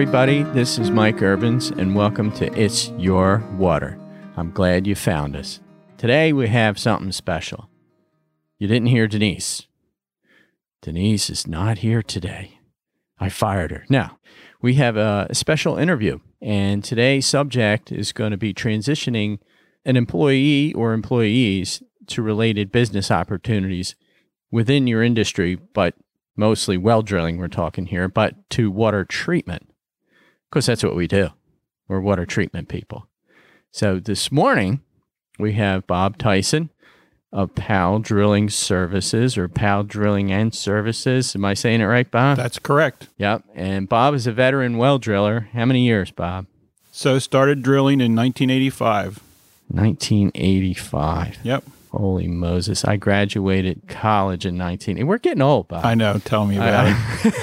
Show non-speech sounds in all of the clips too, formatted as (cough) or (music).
everybody. This is Mike Urbans, and welcome to It's Your Water. I'm glad you found us. Today we have something special. You didn't hear Denise. Denise is not here today. I fired her. Now, we have a special interview, and today's subject is going to be transitioning an employee or employees to related business opportunities within your industry, but mostly well drilling, we're talking here, but to water treatment. Because that's what we do. We're water treatment people. So this morning, we have Bob Tyson of PAL Drilling Services or PAL Drilling and Services. Am I saying it right, Bob? That's correct. Yep. And Bob is a veteran well driller. How many years, Bob? So started drilling in 1985. 1985. Yep. Holy Moses. I graduated college in 19. And We're getting old, Bob. I know. Tell me about it.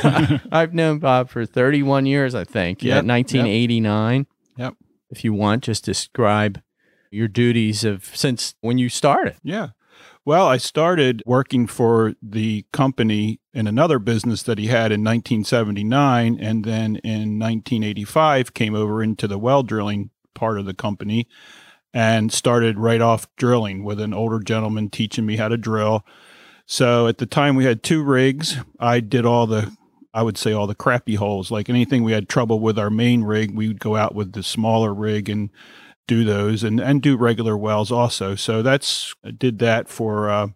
I, (laughs) I've known Bob for 31 years, I think. Yeah, Yep, 1989. Yep. If you want, just describe your duties of since when you started. Yeah. Well, I started working for the company in another business that he had in 1979. And then in 1985, came over into the well drilling part of the company and started right off drilling with an older gentleman teaching me how to drill. So at the time we had two rigs. I did all the I would say all the crappy holes. Like anything we had trouble with our main rig, we would go out with the smaller rig and do those and, and do regular wells also. So that's I did that for uh,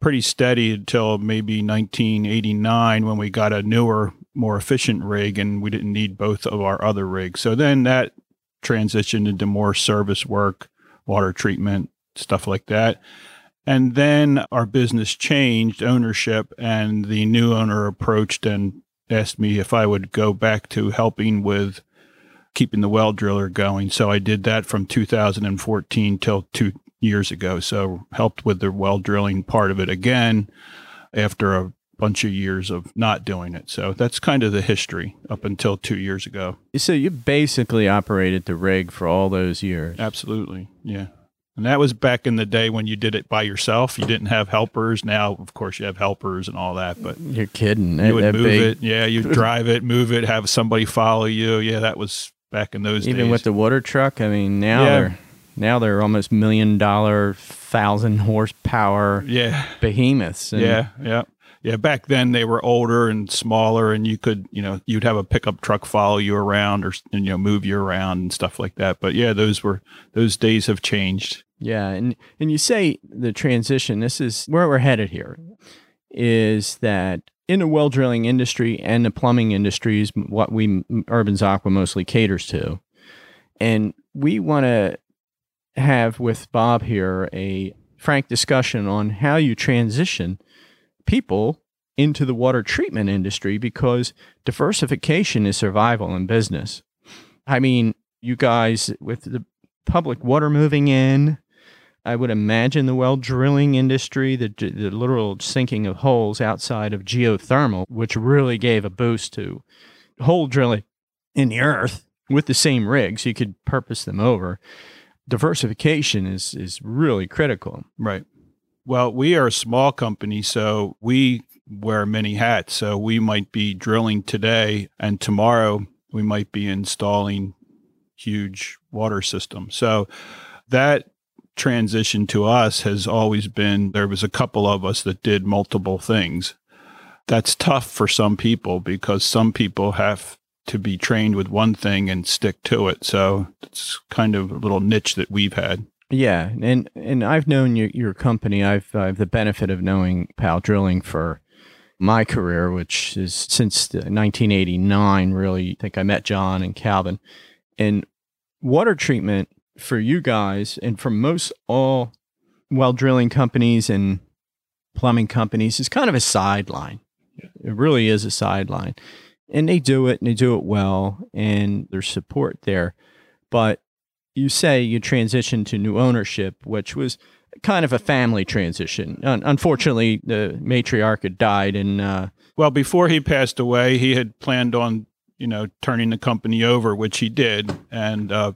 pretty steady until maybe 1989 when we got a newer, more efficient rig and we didn't need both of our other rigs. So then that transitioned into more service work, water treatment, stuff like that. And then our business changed ownership, and the new owner approached and asked me if I would go back to helping with keeping the well driller going. So I did that from 2014 till two years ago. So helped with the well drilling part of it again after a bunch of years of not doing it. So that's kind of the history up until two years ago. So you basically operated the rig for all those years. Absolutely. Yeah. And that was back in the day when you did it by yourself. You didn't have helpers. Now, of course, you have helpers and all that, but You're kidding. you would that move big- it. Yeah. You (laughs) drive it, move it, have somebody follow you. Yeah. That was back in those Even days. Even with the water truck, I mean, now Yeah. they're now they're almost million dollar, thousand horsepower yeah. behemoths. And Yeah. Yeah. Yeah. Back then they were older and smaller and you could, you know, you'd have a pickup truck follow you around or, you know, move you around and stuff like that. But yeah, those were, those days have changed. Yeah, and and you say the transition. This is where we're headed here. Is that in the well drilling industry and the plumbing industry is what we Urban's Aqua mostly caters to, and we want to have with Bob here a frank discussion on how you transition people into the water treatment industry because diversification is survival in business. I mean, you guys with the public water moving in, I would imagine the well drilling industry, the, the literal sinking of holes outside of geothermal, which really gave a boost to hole drilling in the earth with the same rigs. You could purpose them over. Diversification is, is really critical. Right. Well, we are a small company, so we wear many hats. So we might be drilling today, and tomorrow we might be installing huge water systems. So that transition to us has always been there was a couple of us that did multiple things. That's tough for some people because some people have to be trained with one thing and stick to it. So it's kind of a little niche that we've had. Yeah, and and I've known your your company. I've I've the benefit of knowing Pal Drilling for my career, which is since the 1989. Really, I think I met John and Calvin, and water treatment for you guys and for most all well drilling companies and plumbing companies is kind of a sideline. It really is a sideline, and they do it and they do it well, and there's support there, but you say you transitioned to new ownership, which was kind of a family transition. Un- unfortunately, the matriarch had died, and uh, Well, before he passed away, he had planned on, you know, turning the company over, which he did, and uh,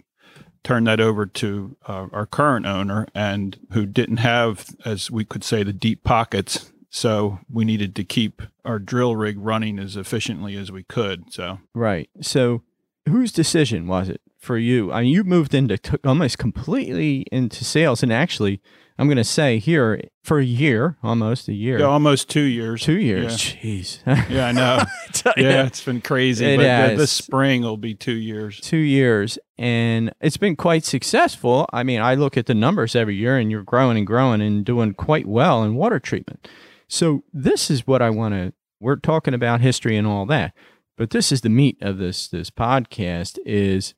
turned that over to uh, our current owner, and who didn't have, as we could say, the deep pockets. So we needed to keep our drill rig running as efficiently as we could. So right. So whose decision was it for you? I mean, you moved into t- almost completely into sales, and actually, I'm going to say here for a year, almost a year, Yeah, almost two years. two years. Jeez, Yeah, I know. (laughs) Ya. yeah, it's been crazy. It but has. th- this spring will be two years. two years, and it's been quite successful. I mean, I look at the numbers every year, and you're growing and growing and doing quite well in water treatment. So this is what I want to. We're talking about history and all that, but this is the meat of this this podcast. Is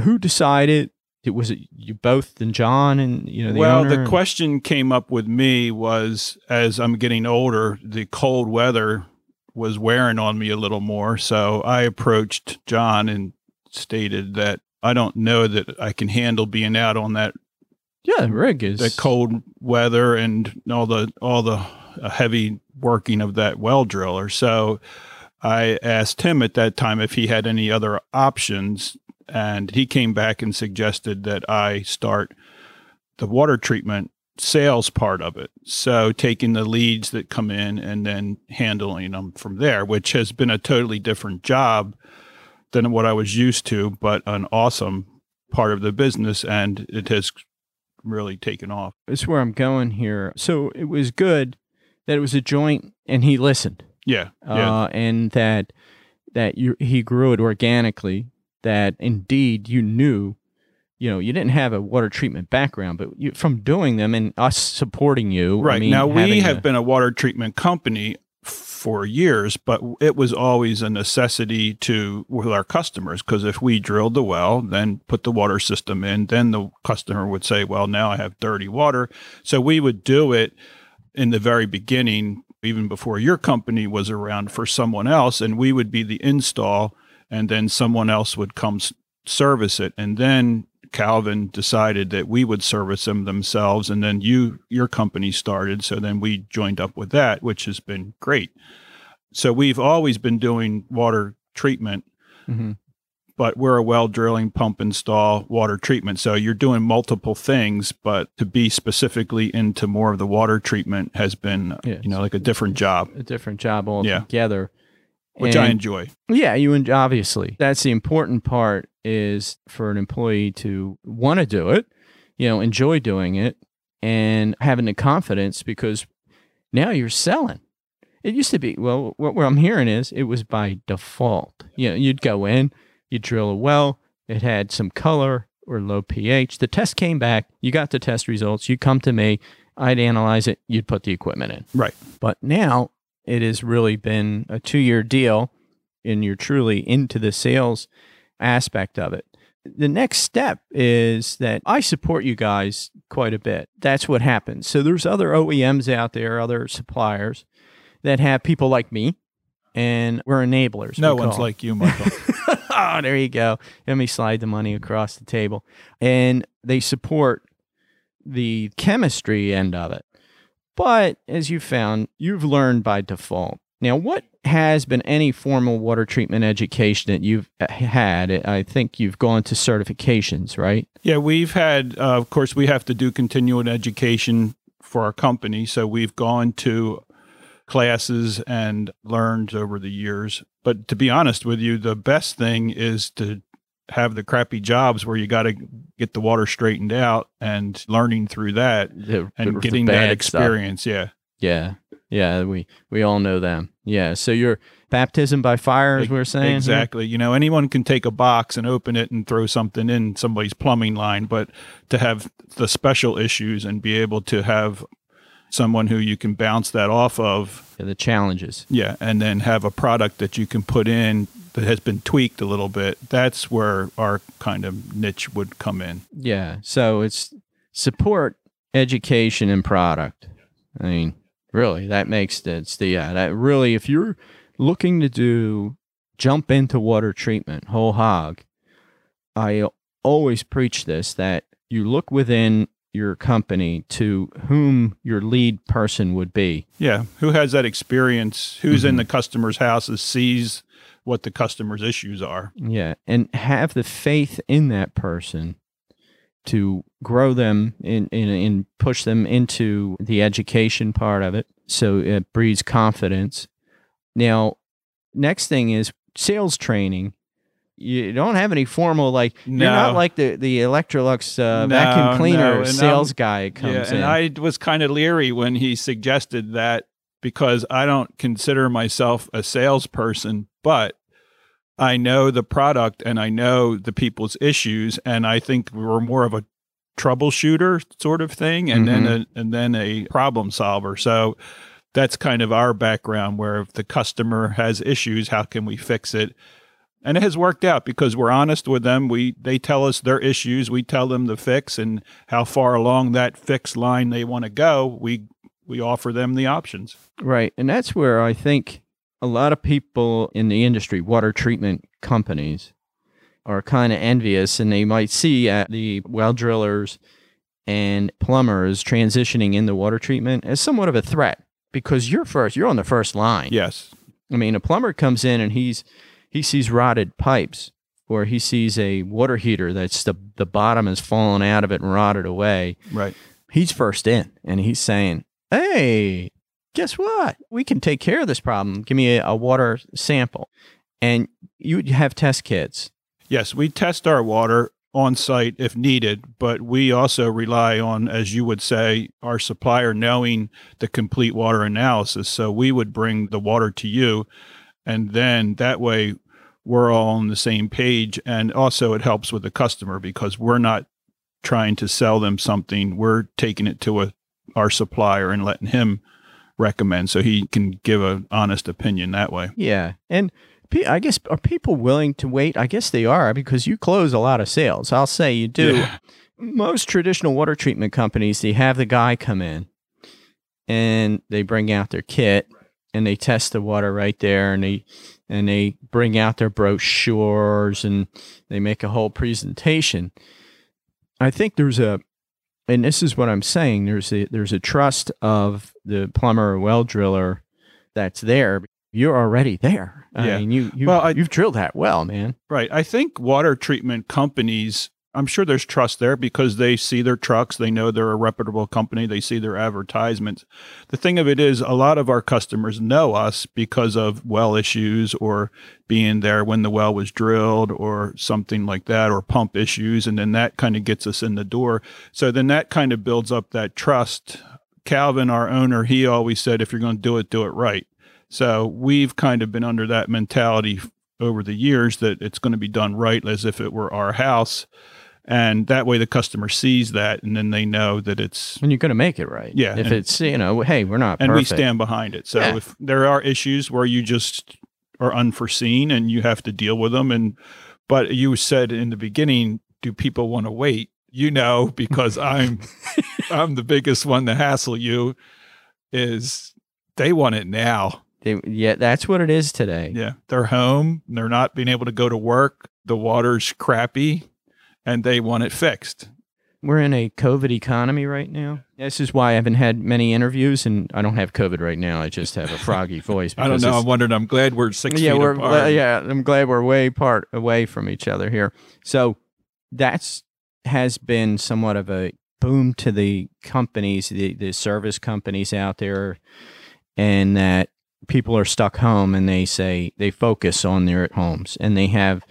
who decided? It was it you both and John and you know the well, the question came up with me was as I'm getting older, the cold weather was wearing on me a little more. So I approached John and stated that I don't know that I can handle being out on that yeah, rig is the cold weather and all the all the uh, heavy working of that well driller. So I asked him at that time if he had any other options, and he came back and suggested that I start the water treatment sales part of it. So taking the leads that come in and then handling them from there, which has been a totally different job than what I was used to, but an awesome part of the business, and it has really taken off. It's where I'm going here. So it was good that it was a joint, and he listened. Yeah, yeah, uh, and that that you he grew it organically. That indeed you knew, you know, you didn't have a water treatment background, but you, from doing them and us supporting you, I right. mean, now we have a- been a water treatment company for years, but it was always a necessity to with our customers because if we drilled the well, then put the water system in, then the customer would say, "Well, now I have dirty water." So we would do it in the very beginning, even before your company was around, for someone else, and we would be the install, and then someone else would come service it, and then Calvin decided that we would service them themselves, and then you your company started. So then we joined up with that, which has been great. So we've always been doing water treatment, Mhm. but we're a well drilling, pump install, water treatment. So you're doing multiple things, but to be specifically into more of the water treatment has been, Yes. you know, like a different job, a different job Yeah. Which I enjoy. Yeah, you and obviously that's the important part is for an employee to want to do it, you know, enjoy doing it, and having the confidence because now you're selling. It used to be well, what, what I'm hearing is it was by default. You know, you'd go in, you drill a well, it had some color or low pH. The test came back, you got the test results, you come to me, I'd analyze it, you'd put the equipment in. Right. But now it has really been a two year deal and you're truly into the sales aspect of it. The next step is that I support you guys quite a bit. That's what happens. So there's other OEMs out there, other suppliers that have people like me, and we're enablers. No we one's like you, Michael. (laughs) oh, there you go. Let me slide the money across the table. And they support the chemistry end of it. But as you found, you've learned by default. Now, what has been any formal water treatment education that you've uh, had? I think you've gone to certifications, right? Yeah, we've had, uh, of course, we have to do continuing education for our company. So we've gone to classes and learned over the years. But to be honest with you, the best thing is to have the crappy jobs where you got to get the water straightened out and learning through that The- and getting that bad stuff. experience. Yeah. Yeah. Yeah. We, we all know them. Yeah. So your baptism by fire, as we are saying. here? Exactly. You know, anyone can take a box and open it and throw something in somebody's plumbing line, but to have the special issues and be able to have someone who you can bounce that off of, Yeah, the challenges. yeah, and then have a product that you can put in that has been tweaked a little bit, that's where our kind of niche would come in. Yeah. So it's support, education, and product. I mean, really, that makes it's the yeah. That really, if you're looking to do jump into water treatment whole hog, I always preach this that you look within your company to whom your lead person would be. Yeah. Who has that experience? Who's in Mhm. the customer's houses, sees what the customer's issues are. Yeah, and have the faith in that person to grow them and in, in, in push them into the education part of it. So it breeds confidence. Now, next thing is sales training. you don't have any formal like No. you're not like the the Electrolux uh, No, vacuum cleaner no, sales I'm- guy comes yeah, in. and I was kind of leery when he suggested that because I don't consider myself a salesperson, but I know the product and I know the people's issues, and I think we're more of a troubleshooter sort of thing, and then mm-hmm. a, and then a problem solver. So that's kind of our background. Where if the customer has issues, how can we fix it? And it has worked out because we're honest with them. We they tell us their issues, we tell them the fix and how far along that fix line they want to go. We we offer them the options. Right. And that's where I think a lot of people in the industry, water treatment companies, are kind of envious and they might see at the well drillers and plumbers transitioning into water treatment as somewhat of a threat because you're first, you're on the first line. Yes. I mean, a plumber comes in and he's he sees rotted pipes or he sees a water heater that's the the bottom has fallen out of it and rotted away Right. he's first in and he's saying, Hey, guess what? We can take care of this problem. Give me a, a water sample. And you have test kits. Yes, we test our water on site if needed, but we also rely on, as you would say, our supplier knowing the complete water analysis. So we would bring the water to you, and then that way we're all on the same page. And also, it helps with the customer because we're not trying to sell them something, we're taking it to a, our supplier and letting him recommend so he can give an honest opinion that way. Yeah. And I guess, are people willing to wait? I guess they are because you close a lot of sales. I'll say you do. Yeah. Most traditional water treatment companies, they have the guy come in and they bring out their kit and they test the water right there and they and they bring out their brochures and they make a whole presentation. I think there's a and this is what I'm saying, there's a there's a trust of the plumber or well driller that's there. You're already there. I Yeah. mean you you Well, I- you've drilled that well, man. Right. I think water treatment companies, I'm sure there's trust there because they see their trucks, they know they're a reputable company, they see their advertisements. The thing of it is, a lot of our customers know us because of well issues or being there when the well was drilled or something like that, or pump issues. And then that kind of gets us in the door. So then that kind of builds up that trust. Calvin, our owner, he always said, if you're going to do it, do it right. So we've kind of been under that mentality over the years that it's going to be done right as if it were our house. And that way the customer sees that and then they know that it's, And you're going to make it right. Yeah, If and- it's, you know, hey, we're not and we stand behind it. So Yeah. if there are issues where you just are unforeseen and you have to deal with them. And, but you said in the beginning, do people want to wait? You know, (laughs) because I'm, I'm the biggest one to hassle you is they want it now. They, yeah, that's what it is today. Yeah. They're home. They're not being able to go to work. The water's crappy and they want it fixed. We're in a COVID economy right now. This is why I haven't had many interviews, and I don't have COVID right now. I just have a froggy (laughs) voice. I don't know. I'm wondering. I'm glad we're six yeah, feet we're apart. yeah. I'm glad we're way part away from each other here. So that's has been somewhat of a boom to the companies, the the service companies out there, and that people are stuck home and they say they focus on their at homes and they have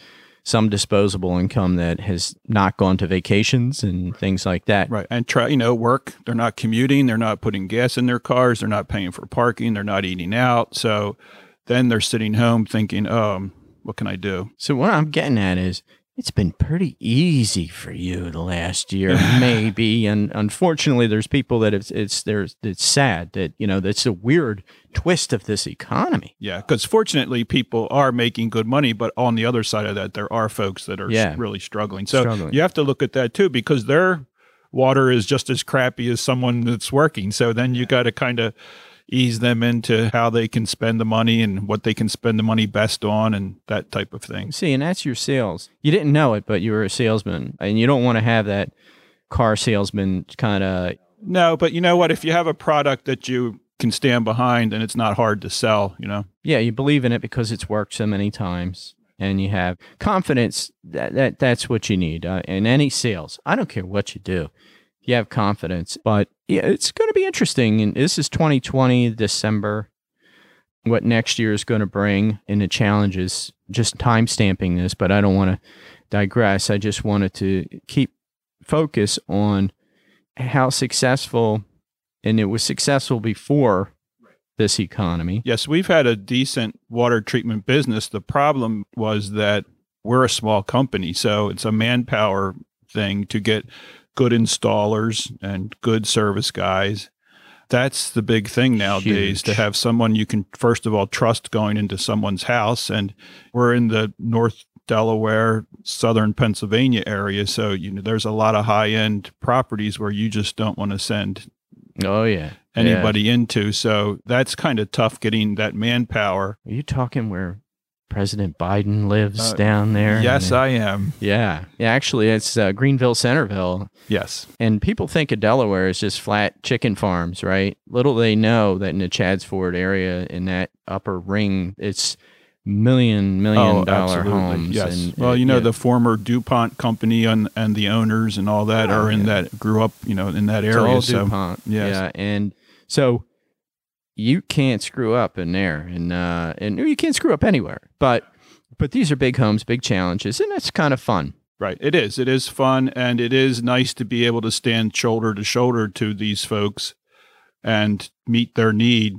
some disposable income that has not gone to vacations and things like that. Right. And try, you know, work. They're not commuting. They're not putting gas in their cars. They're not paying for parking. They're not eating out. So then they're sitting home thinking, oh, what can I do? So what I'm getting at is it's been pretty easy for you the last year, (laughs) maybe. And unfortunately, there's people that it's it's there's it's sad that you know that's a weird twist of this economy. Yeah. Because fortunately, people are making good money. But on the other side of that, there are folks that are Yeah. really struggling. So Struggling. you have to look at that too, because their water is just as crappy as someone that's working. So then you got to kind of ease them into how they can spend the money and what they can spend the money best on and that type of thing. See, and that's your sales. You didn't know it, but you were a salesman, and you don't want to have that car salesman kind of. No, but you know what? If you have a product that you can stand behind and it's not hard to sell, you know. Yeah, you believe in it because it's worked so many times, and you have confidence. That that that's what you need uh, in any sales. I don't care what you do. You have confidence, but yeah, it's going to be interesting. And this is 2020 December, what next year is going to bring and the challenges. Just time stamping this, but I don't want to digress. I just wanted to keep focus on how successful, and it was successful before this economy. Yes, we've had a decent water treatment business. The problem was that we're a small company, so it's a manpower thing to get good installers and good service guys. That's the big thing nowadays Huge. to have someone you can, first of all, trust going into someone's house. And we're in the North Delaware, Southern Pennsylvania area. So, you know, there's a lot of high end properties where you just don't want to send Oh yeah, anybody into. So that's kind of tough getting that manpower. Are you talking where President Biden lives Uh, down there? Yes, I am. yeah, yeah. Actually, it's uh, Greenville, Centerville, Yes. and people think of Delaware as just flat chicken farms, right? Little they know that in the Chadds Ford area, in that upper ring, it's million million dollar homes. Oh, Yes. And, well, you know yeah. the former DuPont company and and the owners and all that Oh, are in yeah. that grew up, you know, in that It's area. all so DuPont. yes. Yeah, and so you can't screw up in there, and uh, and you can't screw up anywhere. But but these are big homes, big challenges, and it's kind of fun. right, it is. It is fun and it is nice to be able to stand shoulder to shoulder to these folks and meet their need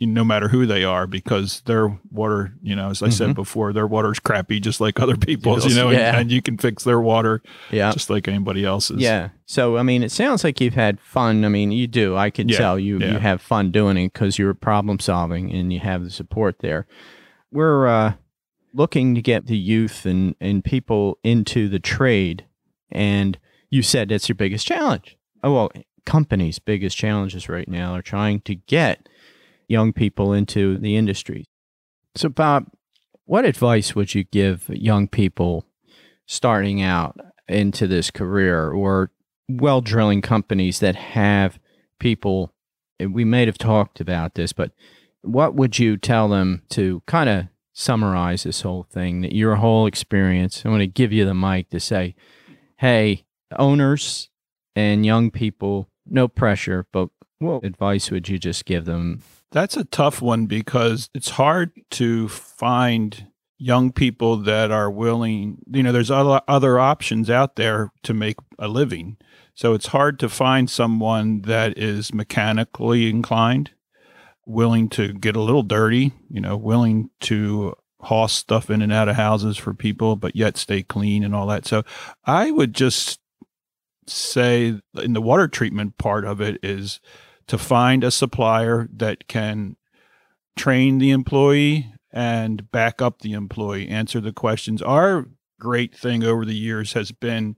no matter who they are because their water, you know, as I Mhm. said before, their water's crappy just like other people's, you know, and- and, you can fix their water Yeah. just like anybody else's. Yeah. So I mean, it sounds like you've had fun. I mean, you do. I can Yeah, tell you yeah. you have fun doing it because you're problem solving and you have the support there. We're uh, looking to get the youth and and people into the trade, and you said that's your biggest challenge. Oh well, companies' biggest challenges right now are trying to get young people into the industry. So, Bob, what advice would you give young people starting out into this career or well drilling companies that have people? We may have talked about this, but what would you tell them to kind of summarize this whole thing, that your whole experience? I want to give you the mic to say, hey, owners and young people, no pressure, but what advice would you just give them That's a tough one because it's hard to find young people that are willing, you know, there's other, other options out there to make a living. So it's hard to find someone that is mechanically inclined, willing to get a little dirty, you know, willing to haul stuff in and out of houses for people, but yet stay clean and all that. So I would just say in the water treatment part of it is to find a supplier that can train the employee and back up the employee, answer the questions. Our great thing over the years has been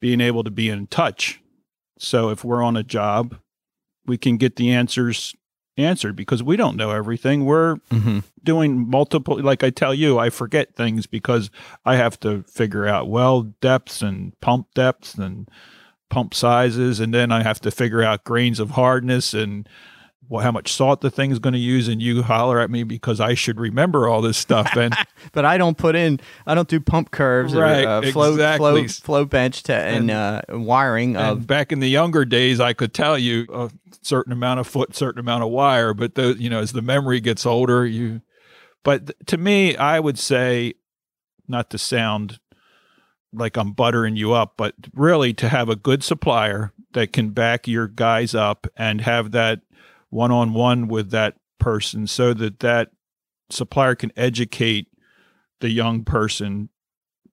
being able to be in touch. So if we're on a job, we can get the answers answered because we don't know everything. We're mm-hmm. doing multiple like I tell you, I forget things because I have to figure out well depths and pump depths and pump sizes and then I have to figure out grains of hardness and well, how much salt the thing's going to use and you holler at me because I should remember all this stuff and (laughs) but I don't put in. I don't do pump curves Right, or uh, flow, exactly. flow flow bench to and, uh, wiring And of. back in the younger days, I could tell you a certain amount of foot, certain amount of wire. But the, you know, as the memory gets older, you. But to me, I would say, not to sound like I'm buttering you up, but really to have a good supplier that can back your guys up and have that one on one with that person, so that that supplier can educate the young person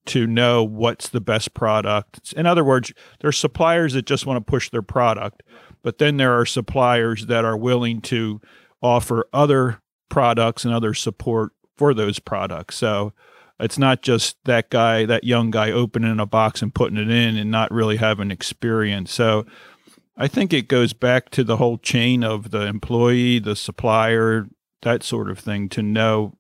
to know what's the best product. In other words, there's suppliers that just want to push their product, but then there are suppliers that are willing to offer other products and other support for those products. So it's not just that guy, that young guy opening a box and putting it in and not really having experience. So I think it goes back to the whole chain of the employee, the supplier, that sort of thing to know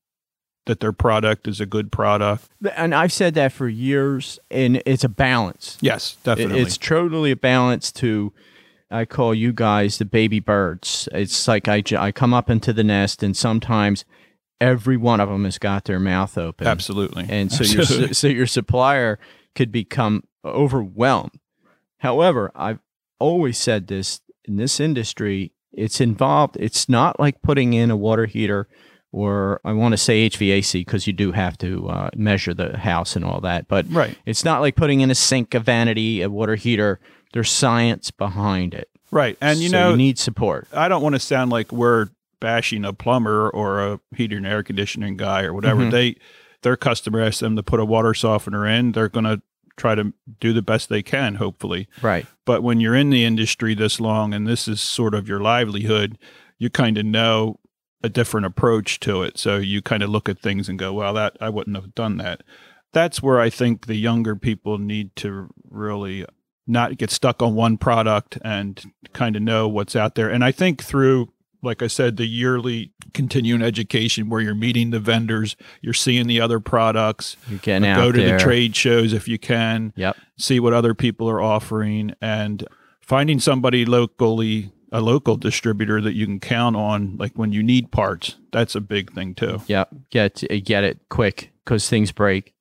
that their product is a good product. And I've said that for years, and it's a balance. Yes, definitely. It's totally a balance to. I call you guys the baby birds. It's like I, I come up into the nest, and sometimes every one of them has got their mouth open. Absolutely. and so Absolutely. your so your supplier could become overwhelmed. However, I've always said this in this industry, it's involved. It's not like putting in a water heater or I want to say HVAC because you do have to uh, measure the house and all that. But Right. it's not like putting in a sink, a vanity, a water heater. There's science behind it. Right. And you So know, you need support. I don't want to sound like we're bashing a plumber or a heating and air conditioning guy or whatever. Mhm. They their customer asks them to put a water softener in, they're going to try to do the best they can, hopefully. Right. But when you're in the industry this long and this is sort of your livelihood, you kind of know a different approach to it. So you kind of look at things and go, well, that I wouldn't have done that. That's where I think the younger people need to really not get stuck on one product and kind of know what's out there. And I think through, like I said, the yearly continuing education where you're meeting the vendors, you're seeing the other products, getting out go to there. the trade shows if you can Yep. see what other people are offering and finding somebody locally a local distributor that you can count on like when you need parts that's a big thing too Yep. Get get it quick because things break.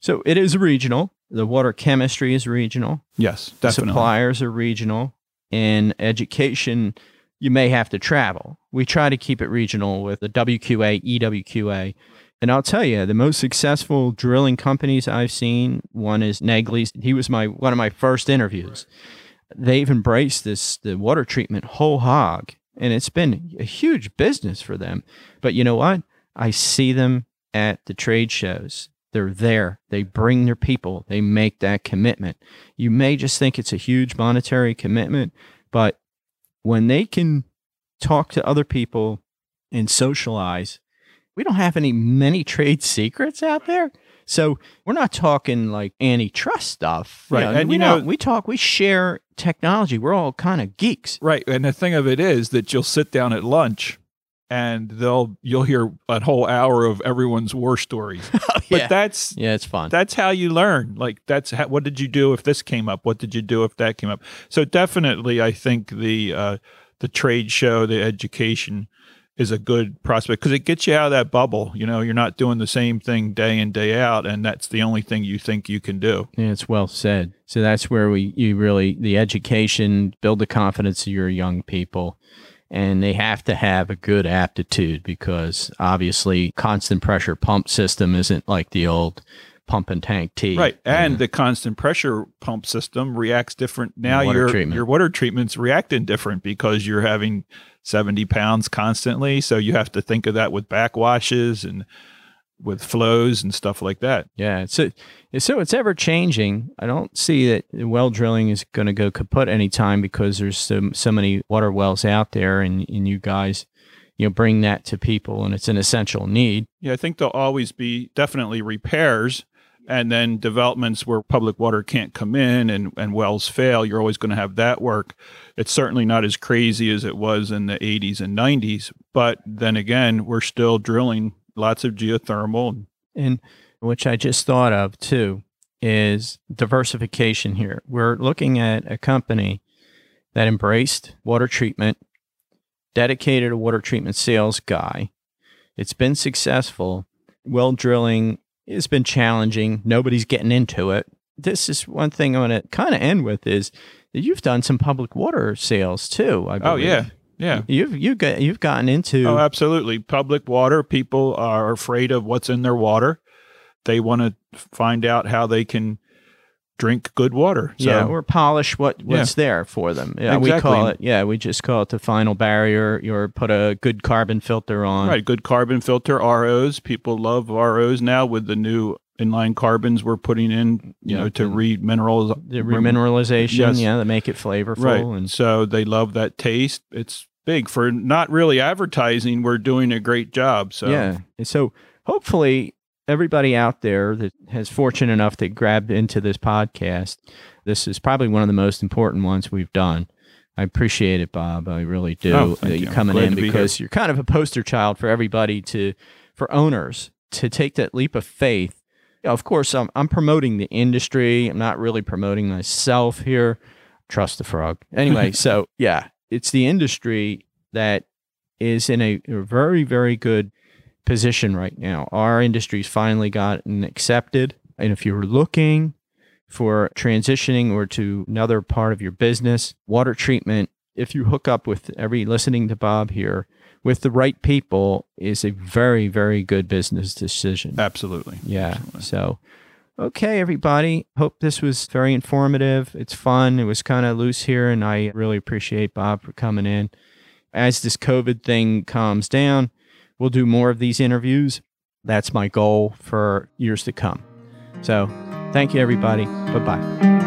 So it is regional. The water chemistry is regional. yes The definitely suppliers are regional. In education, you may have to travel. We try to keep it regional with the WQA, EWQA. And I'll tell you, the most successful drilling companies I've seen, one is Negley's. He was my one of my first interviews. They've embraced this the water treatment whole hog, and it's been a huge business for them. But you know what? I see them at the trade shows. They're there. They bring their people. They make that commitment. You may just think it's a huge monetary commitment, but when they can talk to other people and socialize, we don't have any many trade secrets out there. So we're not talking like antitrust stuff, Right, and we you know- don't- we talk, we share technology. We're all kind of geeks. right and the thing of it is that you'll sit down at lunch and they'll you'll hear a whole hour of everyone's war stories. (laughs) But yeah, that's yeah, it's fun. that's how you learn. Like that's how, what did you do if this came up? What did you do if that came up? So definitely i think the uh the trade show the education is a good prospect because it gets you out of that bubble you know? You're not doing the same thing day in day out and that's the only thing you think you can do. Yeah, it's well said. So that's where we you really the education build the confidence of your young people, and they have to have a good aptitude because obviously constant pressure pump system isn't like the old pump and tank T. right and Yeah. the constant pressure pump system reacts different now your treatment. your water treatment's reacting different because you're having 70 pounds constantly so you have to think of that with backwashes and with flows and stuff like that yeah, so so it's ever changing. I don't see that well drilling is going to go kaput anytime because there's so so many water wells out there, and and you guys, you know, bring that to people, and it's an essential need. Yeah, I think there'll always be definitely repairs and then developments where public water can't come in and, and wells fail. You're always going to have that work. It's certainly not as crazy as it was in the 80s and 90s. But then again, we're still drilling lots of geothermal. And which I just thought of too is diversification here. We're looking at a company that embraced water treatment, dedicated a water treatment sales guy. It's been successful. Well drilling has been challenging. Nobody's getting into it. This is one thing I want to kind of end with is that you've done some public water sales too. I Oh, yeah. Yeah. You've you got you've gotten into Oh, absolutely. Public water, people are afraid of what's in their water. They want to find out how they can drink good water. So, yeah, or polish what what's there for them. Yeah, we call it. Yeah, we just call it the final barrier. Or put a good carbon filter on. Right, good carbon filter ROs. People love ROs now with the new inline carbons we're putting in, you Yeah, know, to and re-mineralize. The remineralization. Yes. Yeah, that make it flavorful. Right, And so they love that taste. It's big for not really advertising. We're doing a great job. So yeah, and so hopefully everybody out there that has fortunate enough to grab into this podcast, this is probably one of the most important ones we've done. I appreciate it, Bob. I really do. Oh, that you. coming in to be here. because you're kind of a poster child for everybody to, for owners to take that leap of faith. Yeah, of course, I'm, I'm promoting the industry. I'm not really promoting myself here. Trust the frog. Anyway, (laughs) so yeah, it's the industry that is in a, a very, very good position right now. Our industry's finally gotten accepted. And if you're looking for transitioning or to another part of your business, water treatment if you hook up with every listening to Bob here with the right people is a very, very good business decision. Absolutely. Yeah. Absolutely. So, okay, everybody. Hope this was very informative. It's fun. It was kind of loose here, and I really appreciate Bob for coming in. As this COVID thing calms down, we'll do more of these interviews. That's my goal for years to come. So, thank you, everybody. Bye bye.